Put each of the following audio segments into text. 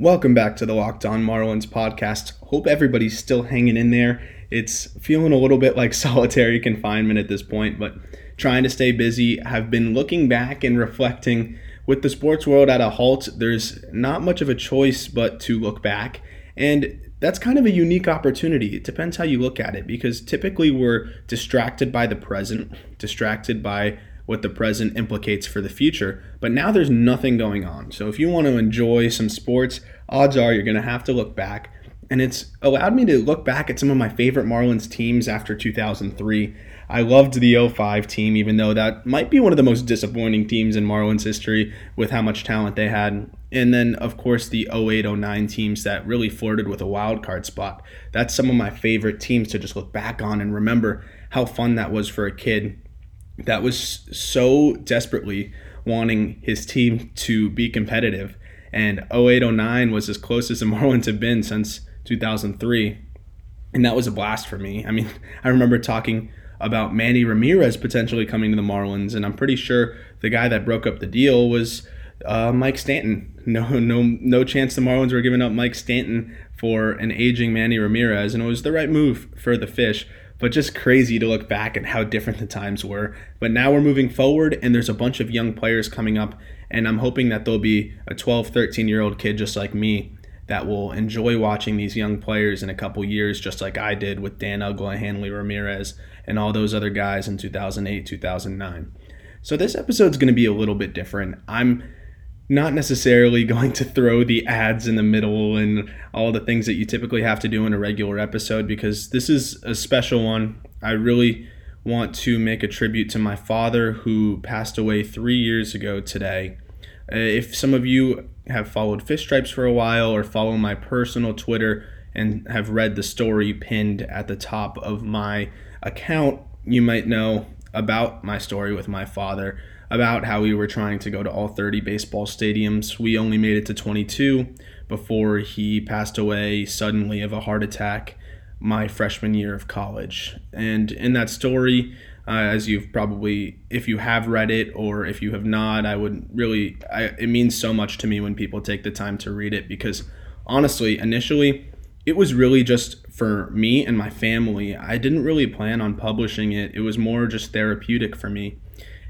Welcome back to the Locked On Marlins podcast. Hope everybody's still hanging in there. It's feeling a little bit like solitary confinement at this point, but trying to stay busy. Have been looking back and reflecting with the sports world at a halt. There's not much of a choice but to look back. And that's kind of a unique opportunity. It depends how you look at it because typically we're distracted by the present, distracted by what the present implicates for the future. But now there's nothing going on. So if you want to enjoy some sports, odds are you're going to have to look back. And it's allowed me to look back at some of my favorite Marlins teams after 2003. I loved the 05 team, even though that might be one of the most disappointing teams in Marlins history with how much talent they had. And then, of course, the 08 09 teams that really flirted with a wild card spot. That's some of my favorite teams to just look back on and remember how fun that was for a kid that was so desperately wanting his team to be competitive. And 0809 was as close as the Marlins have been since 2003. And that was a blast for me. I mean, I remember talking about Manny Ramirez potentially coming to the Marlins, and I'm pretty sure the guy that broke up the deal was uh, Mike Stanton. No, no, no chance the Marlins were giving up Mike Stanton for an aging Manny Ramirez, and it was the right move for the Fish but just crazy to look back at how different the times were. But now we're moving forward, and there's a bunch of young players coming up, and I'm hoping that there'll be a 12, 13 year old kid just like me that will enjoy watching these young players in a couple years, just like I did with Dan Uggla, Hanley Ramirez, and all those other guys in 2008, 2009. So this episode's going to be a little bit different. I'm not necessarily going to throw the ads in the middle and all the things that you typically have to do in a regular episode because this is a special one. I really want to make a tribute to my father who passed away three years ago today. Uh, if some of you have followed Fish Stripes for a while or follow my personal Twitter and have read the story pinned at the top of my account, you might know about my story with my father about how we were trying to go to all 30 baseball stadiums. We only made it to 22 before he passed away suddenly of a heart attack my freshman year of college. And in that story, uh, as you've probably, if you have read it or if you have not, I would really, I, it means so much to me when people take the time to read it because honestly, initially, it was really just for me and my family. I didn't really plan on publishing it, it was more just therapeutic for me.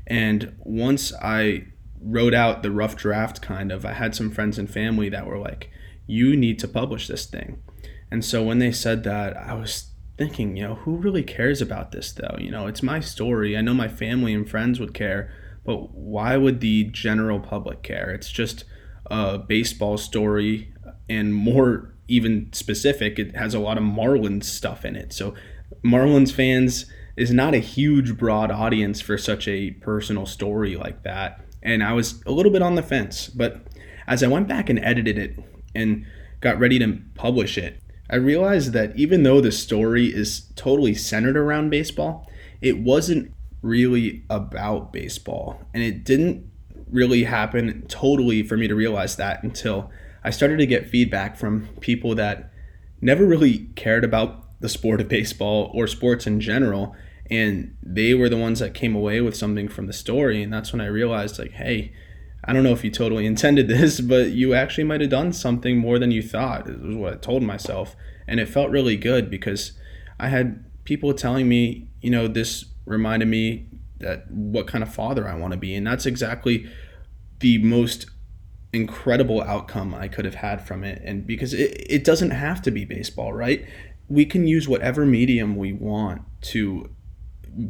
And once I wrote out the rough draft, kind of, I had some friends and family that were like, you need to publish this thing. And so when they said that, I was thinking, you know, who really cares about this though? You know, it's my story. I know my family and friends would care, but why would the general public care? It's just a baseball story and more even specific, it has a lot of Marlins stuff in it. So Marlins fans is not a huge broad audience for such a personal story like that. And I was a little bit on the fence, but as I went back and edited it and got ready to publish it, I realized that even though the story is totally centered around baseball, it wasn't really about baseball. And it didn't really happen totally for me to realize that until I started to get feedback from people that never really cared about the sport of baseball or sports in general and they were the ones that came away with something from the story and that's when i realized like hey i don't know if you totally intended this but you actually might have done something more than you thought was what i told myself and it felt really good because i had people telling me you know this reminded me that what kind of father i want to be and that's exactly the most incredible outcome i could have had from it and because it, it doesn't have to be baseball right we can use whatever medium we want to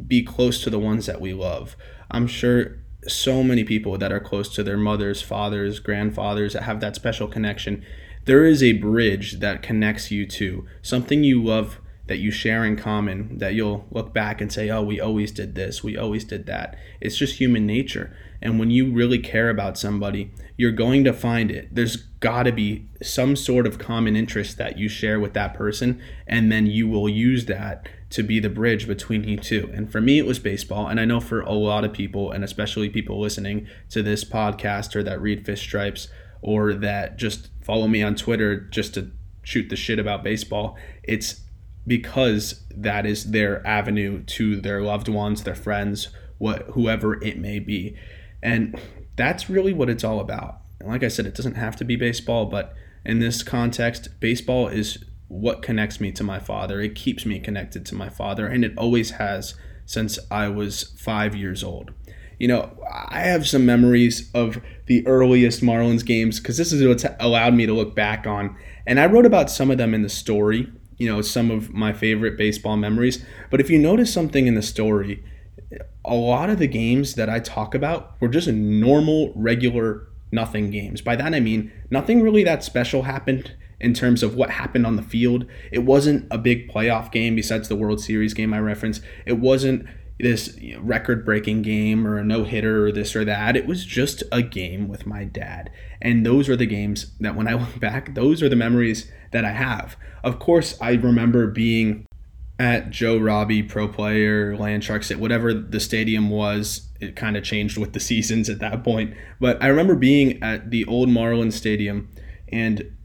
be close to the ones that we love. I'm sure so many people that are close to their mothers, fathers, grandfathers that have that special connection. There is a bridge that connects you to something you love that you share in common that you'll look back and say, oh, we always did this, we always did that. It's just human nature. And when you really care about somebody, you're going to find it. There's got to be some sort of common interest that you share with that person, and then you will use that to be the bridge between you two. And for me, it was baseball. And I know for a lot of people, and especially people listening to this podcast or that read Fish Stripes or that just follow me on Twitter just to shoot the shit about baseball, it's because that is their avenue to their loved ones, their friends, what whoever it may be. And that's really what it's all about. And like I said, it doesn't have to be baseball, but in this context, baseball is what connects me to my father. It keeps me connected to my father, and it always has since I was five years old. You know, I have some memories of the earliest Marlins games because this is what's allowed me to look back on. And I wrote about some of them in the story, you know, some of my favorite baseball memories. But if you notice something in the story, a lot of the games that I talk about were just normal, regular, nothing games. By that I mean nothing really that special happened in terms of what happened on the field. It wasn't a big playoff game besides the World Series game I referenced. It wasn't this you know, record breaking game or a no hitter or this or that. It was just a game with my dad. And those are the games that when I look back, those are the memories that I have. Of course, I remember being at Joe Robbie Pro Player, Land Sharks, at whatever the stadium was. It kind of changed with the seasons at that point. But I remember being at the old Marlins Stadium and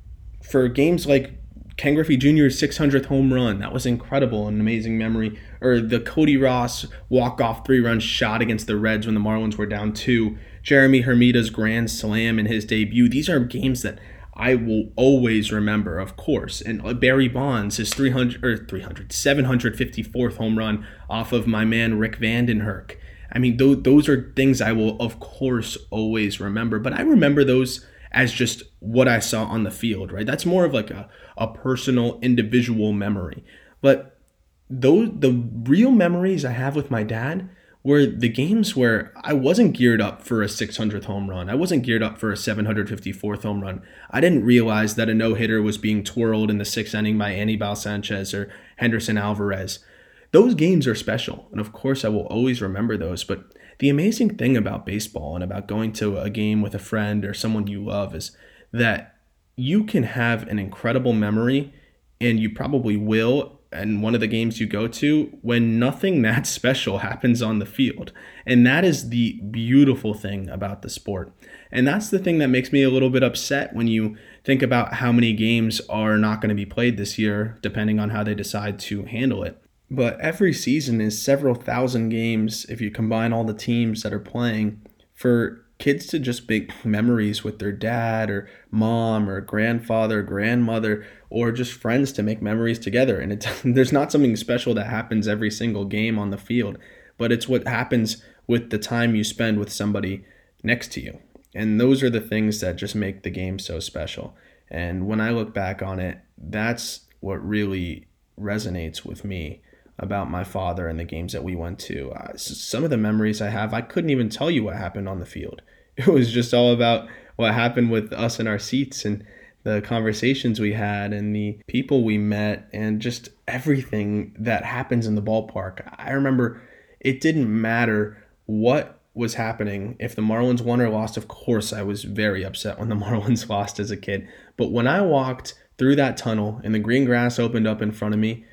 for games like Ken Griffey Jr.'s 600th home run. That was incredible, and an amazing memory. Or the Cody Ross walk-off three-run shot against the Reds when the Marlins were down two. Jeremy Hermida's grand slam in his debut. These are games that I will always remember, of course. And uh, Barry Bonds, his 300 or 300, 754th home run off of my man Rick Vanden Hurk. I mean, th- those are things I will, of course, always remember. But I remember those as just what I saw on the field, right? That's more of like a, a personal, individual memory. But those the real memories I have with my dad were the games where I wasn't geared up for a 600th home run. I wasn't geared up for a 754th home run. I didn't realize that a no hitter was being twirled in the sixth inning by Anibal Sanchez or Henderson Alvarez. Those games are special, and of course, I will always remember those. But the amazing thing about baseball and about going to a game with a friend or someone you love is that you can have an incredible memory and you probably will and one of the games you go to when nothing that special happens on the field. And that is the beautiful thing about the sport. And that's the thing that makes me a little bit upset when you think about how many games are not going to be played this year, depending on how they decide to handle it. But every season is several thousand games if you combine all the teams that are playing for kids to just make memories with their dad or mom or grandfather, grandmother, or just friends to make memories together. And it's, there's not something special that happens every single game on the field, but it's what happens with the time you spend with somebody next to you. And those are the things that just make the game so special. And when I look back on it, that's what really resonates with me about my father and the games that we went to. Uh, some of the memories I have, I couldn't even tell you what happened on the field. It was just all about what happened with us in our seats and the conversations we had and the people we met and just everything that happens in the ballpark. I remember it didn't matter what was happening. If the Marlins won or lost, of course, I was very upset when the Marlins lost as a kid. But when I walked through that tunnel and the green grass opened up in front of me,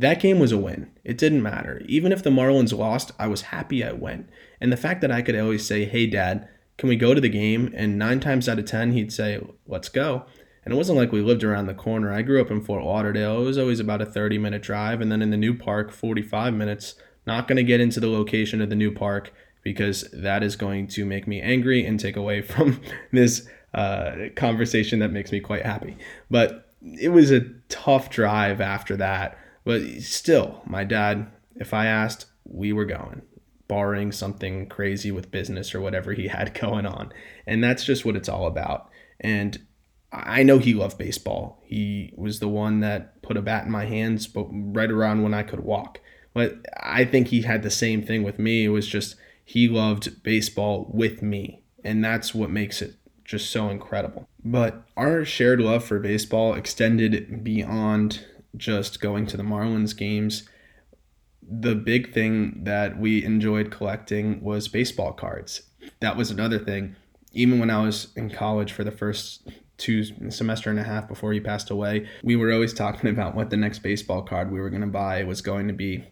that game was a win. It didn't matter. Even if the Marlins lost, I was happy I went. And the fact that I could always say, hey, dad, can we go to the game? And nine times out of 10, he'd say, let's go. And it wasn't like we lived around the corner. I grew up in Fort Lauderdale. It was always about a 30 minute drive. And then in the new park, 45 minutes. Not going to get into the location of the new park because that is going to make me angry and take away from this uh, conversation that makes me quite happy. But it was a tough drive after that but still, my dad, if I asked, we were going, barring something crazy with business or whatever he had going on. And that's just what it's all about. And I know he loved baseball. He was the one that put a bat in my hands, but right around when I could walk. But I think he had the same thing with me. It was just he loved baseball with me. And that's what makes it just so incredible. But our shared love for baseball extended beyond just going to the Marlins games. The big thing that we enjoyed collecting was baseball cards. That was another thing. Even when I was in college for the first two semester and a half before he passed away, we were always talking about what the next baseball card we were going to buy was going to be.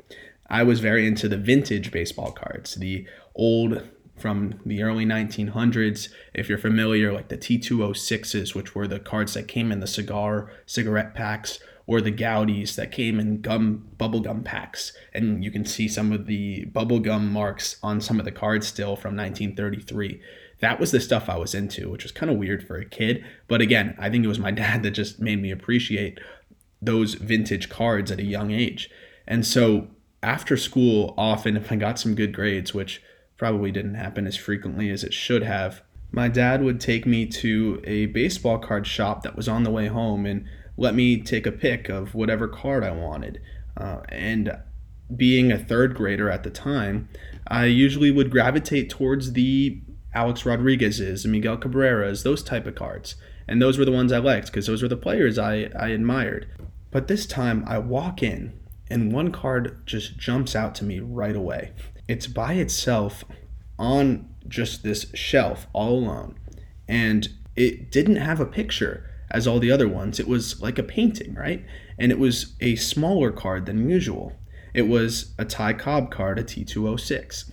I was very into the vintage baseball cards, the old from the early 1900s. If you're familiar, like the T206s, which were the cards that came in the cigar cigarette packs, or the Goudeys that came in gum bubblegum packs. And you can see some of the bubblegum marks on some of the cards still from 1933. that was the stuff I was into, which was kind of weird for a kid. But again, I think it was my dad that just made me appreciate those vintage cards at a young age. And so after school, often if I got some good grades, which probably didn't happen as frequently as it should have, my dad would take me to a baseball card shop that was on the way home and let me take a pick of whatever card I wanted. Uh, and being a third grader at the time, I usually would gravitate towards the Alex Rodriguez's, and Miguel Cabrera's, those type of cards. And those were the ones I liked because those were the players I, I admired. But this time I walk in and one card just jumps out to me right away. It's by itself on just this shelf all alone. And it didn't have a picture as all the other ones. It was like a painting, right? And it was a smaller card than usual. It was a Ty Cobb card, a T206.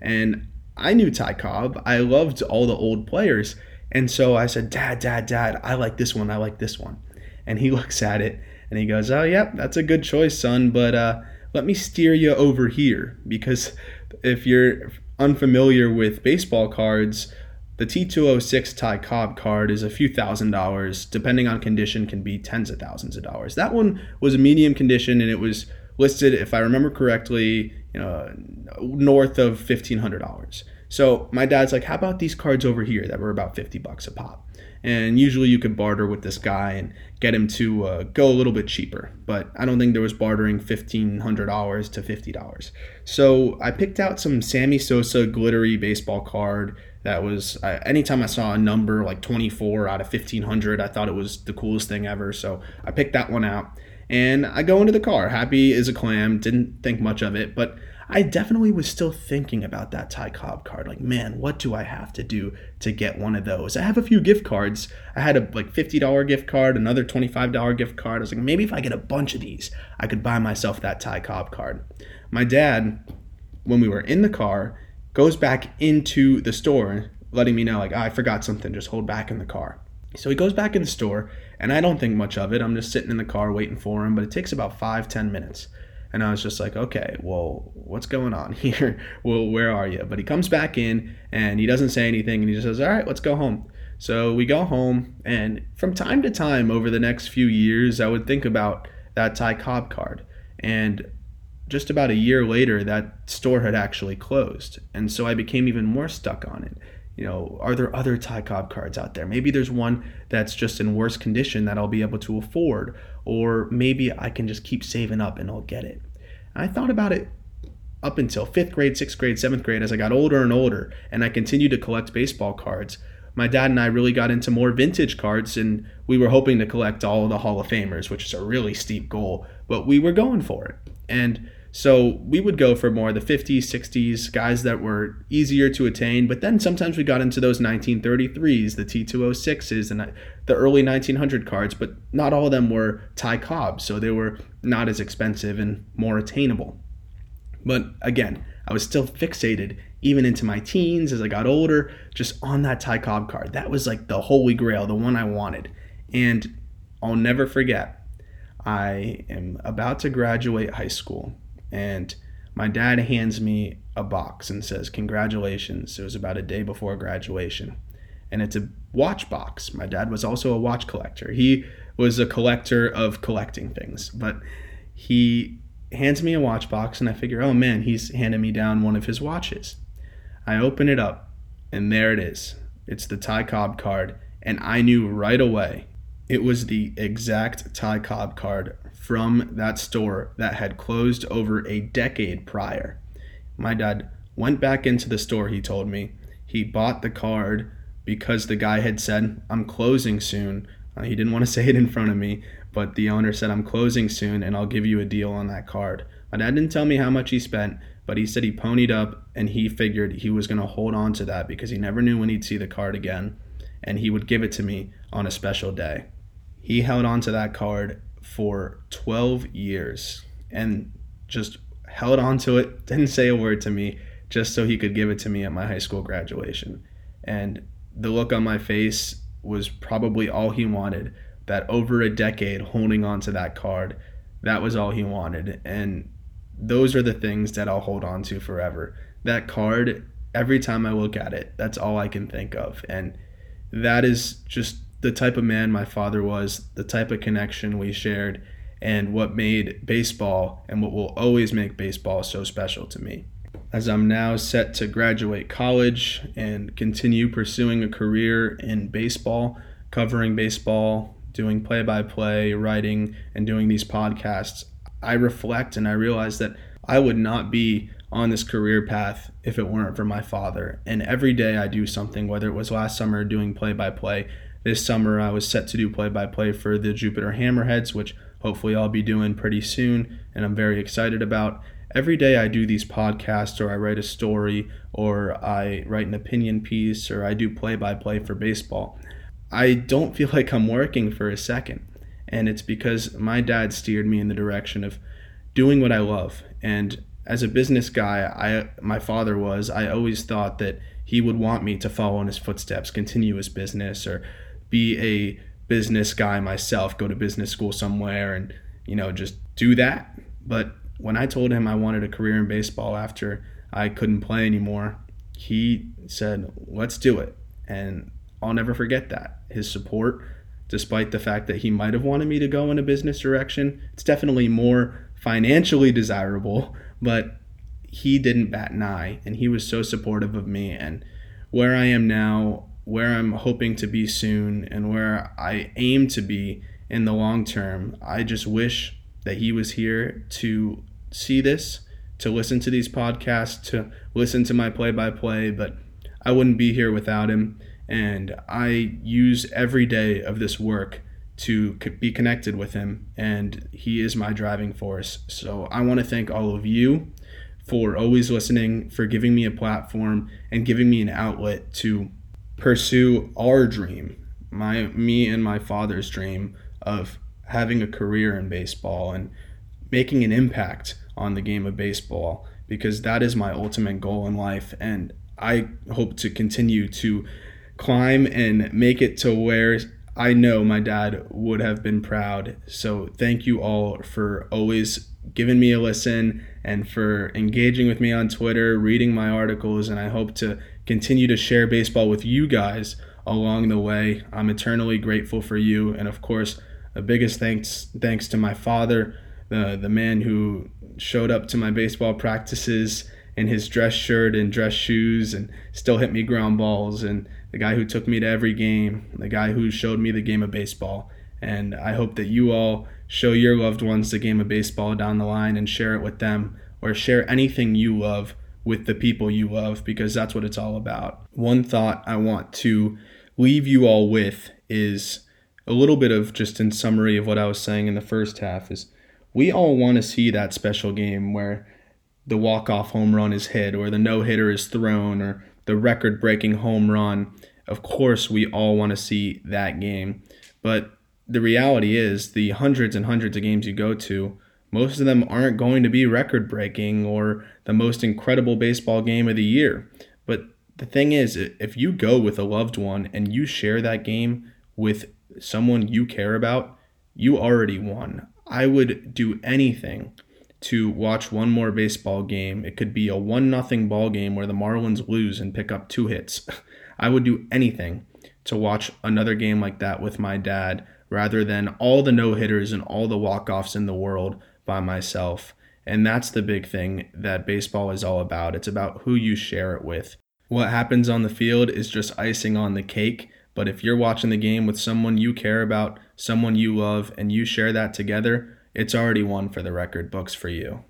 And I knew Ty Cobb. I loved all the old players. And so I said, Dad, Dad, Dad, I like this one. I like this one. And he looks at it and he goes, Oh, yep, that's a good choice, son. But uh, let me steer you over here because if you're unfamiliar with baseball cards, the T206 Ty Cobb card is a few thousand dollars. Depending on condition, can be tens of thousands of dollars. That one was a medium condition and it was listed, if I remember correctly, you know, north of fifteen hundred dollars. So my dad's like, "How about these cards over here that were about fifty bucks a pop?" And usually you could barter with this guy and get him to uh, go a little bit cheaper. But I don't think there was bartering $1,500 to $50. So I picked out some Sammy Sosa glittery baseball card that was, uh, anytime I saw a number like 24 out of 1,500, I thought it was the coolest thing ever. So I picked that one out. And I go into the car, happy as a clam, didn't think much of it, but I definitely was still thinking about that Ty Cobb card. Like, man, what do I have to do to get one of those? I have a few gift cards. I had a like $50 gift card, another $25 gift card. I was like, maybe if I get a bunch of these, I could buy myself that Ty Cobb card. My dad, when we were in the car, goes back into the store, letting me know, like, oh, I forgot something, just hold back in the car. So he goes back in the store, and I don't think much of it. I'm just sitting in the car waiting for him, but it takes about five, ten minutes. And I was just like, okay, well, what's going on here? well, where are you? But he comes back in and he doesn't say anything and he just says, all right, let's go home. So we go home, and from time to time over the next few years, I would think about that Ty Cobb card. And just about a year later, that store had actually closed. And so I became even more stuck on it. You know, are there other Ty Cobb cards out there? Maybe there's one that's just in worse condition that I'll be able to afford, or maybe I can just keep saving up and I'll get it. And I thought about it up until fifth grade, sixth grade, seventh grade as I got older and older, and I continued to collect baseball cards. My dad and I really got into more vintage cards, and we were hoping to collect all of the Hall of Famers, which is a really steep goal, but we were going for it. And so we would go for more the 50s, 60s, guys that were easier to attain. But then sometimes we got into those 1933s, the T206s, and the early 1900 cards, but not all of them were Ty Cobb. So they were not as expensive and more attainable. But again, I was still fixated, even into my teens as I got older, just on that Ty Cobb card. That was like the holy grail, the one I wanted. And I'll never forget, I am about to graduate high school and my dad hands me a box and says, Congratulations. It was about a day before graduation. And it's a watch box. My dad was also a watch collector. He was a collector of collecting things, but he hands me a watch box, and I figure, oh man, he's handing me down one of his watches. I open it up, and there it is. It's the Ty Cobb card, and I knew right away it was the exact Ty Cobb card from that store that had closed over a decade prior. My dad went back into the store, he told me. He bought the card because the guy had said, I'm closing soon. Uh, he didn't want to say it in front of me, but the owner said, I'm closing soon and I'll give you a deal on that card. My dad didn't tell me how much he spent, but he said he ponied up and he figured he was going to hold on to that because he never knew when he'd see the card again and he would give it to me on a special day. He held on to that card for 12 years and just held on to it, didn't say a word to me, just so he could give it to me at my high school graduation. And the look on my face was probably all he wanted. That over a decade holding on to that card, that was all he wanted. And those are the things that I'll hold on to forever. That card every time I look at it, that's all I can think of. And that is just the type of man my father was, the type of connection we shared, and what made baseball and what will always make baseball so special to me. As I'm now set to graduate college and continue pursuing a career in baseball, covering baseball, doing play by play, writing, and doing these podcasts, I reflect and I realize that I would not be on this career path if it weren't for my father. And every day I do something, whether it was last summer doing play by play. This summer I was set to do play by play for the Jupiter Hammerheads, which hopefully I'll be doing pretty soon and I'm very excited about. Every day I do these podcasts or I write a story or I write an opinion piece or I do play by play for baseball. I don't feel like I'm working for a second. And it's because my dad steered me in the direction of doing what I love. And as a business guy, I my father was, I always thought that he would want me to follow in his footsteps, continue his business or be a business guy myself, go to business school somewhere and, you know, just do that. But when I told him I wanted a career in baseball after I couldn't play anymore, he said, "Let's do it." And I'll never forget that. His support, despite the fact that he might have wanted me to go in a business direction, it's definitely more financially desirable, but he didn't bat an eye and he was so supportive of me and where I am now where I'm hoping to be soon and where I aim to be in the long term. I just wish that he was here to see this, to listen to these podcasts, to listen to my play by play, but I wouldn't be here without him. And I use every day of this work to be connected with him, and he is my driving force. So I want to thank all of you for always listening, for giving me a platform, and giving me an outlet to pursue our dream, my me and my father's dream of having a career in baseball and making an impact on the game of baseball because that is my ultimate goal in life and I hope to continue to climb and make it to where I know my dad would have been proud. So thank you all for always giving me a listen and for engaging with me on Twitter, reading my articles and I hope to continue to share baseball with you guys along the way. I'm eternally grateful for you, and of course, the biggest thanks thanks to my father, the the man who showed up to my baseball practices in his dress shirt and dress shoes and still hit me ground balls and the guy who took me to every game, the guy who showed me the game of baseball. And I hope that you all show your loved ones the game of baseball down the line and share it with them or share anything you love with the people you love because that's what it's all about. One thought I want to leave you all with is a little bit of just in summary of what I was saying in the first half is we all want to see that special game where the walk-off home run is hit or the no-hitter is thrown or the record-breaking home run. Of course, we all want to see that game. But the reality is the hundreds and hundreds of games you go to most of them aren't going to be record breaking or the most incredible baseball game of the year. But the thing is, if you go with a loved one and you share that game with someone you care about, you already won. I would do anything to watch one more baseball game. It could be a 1 nothing ball game where the Marlins lose and pick up two hits. I would do anything to watch another game like that with my dad rather than all the no hitters and all the walk offs in the world by myself. And that's the big thing that baseball is all about. It's about who you share it with. What happens on the field is just icing on the cake. But if you're watching the game with someone you care about, someone you love, and you share that together, it's already won for the record books for you.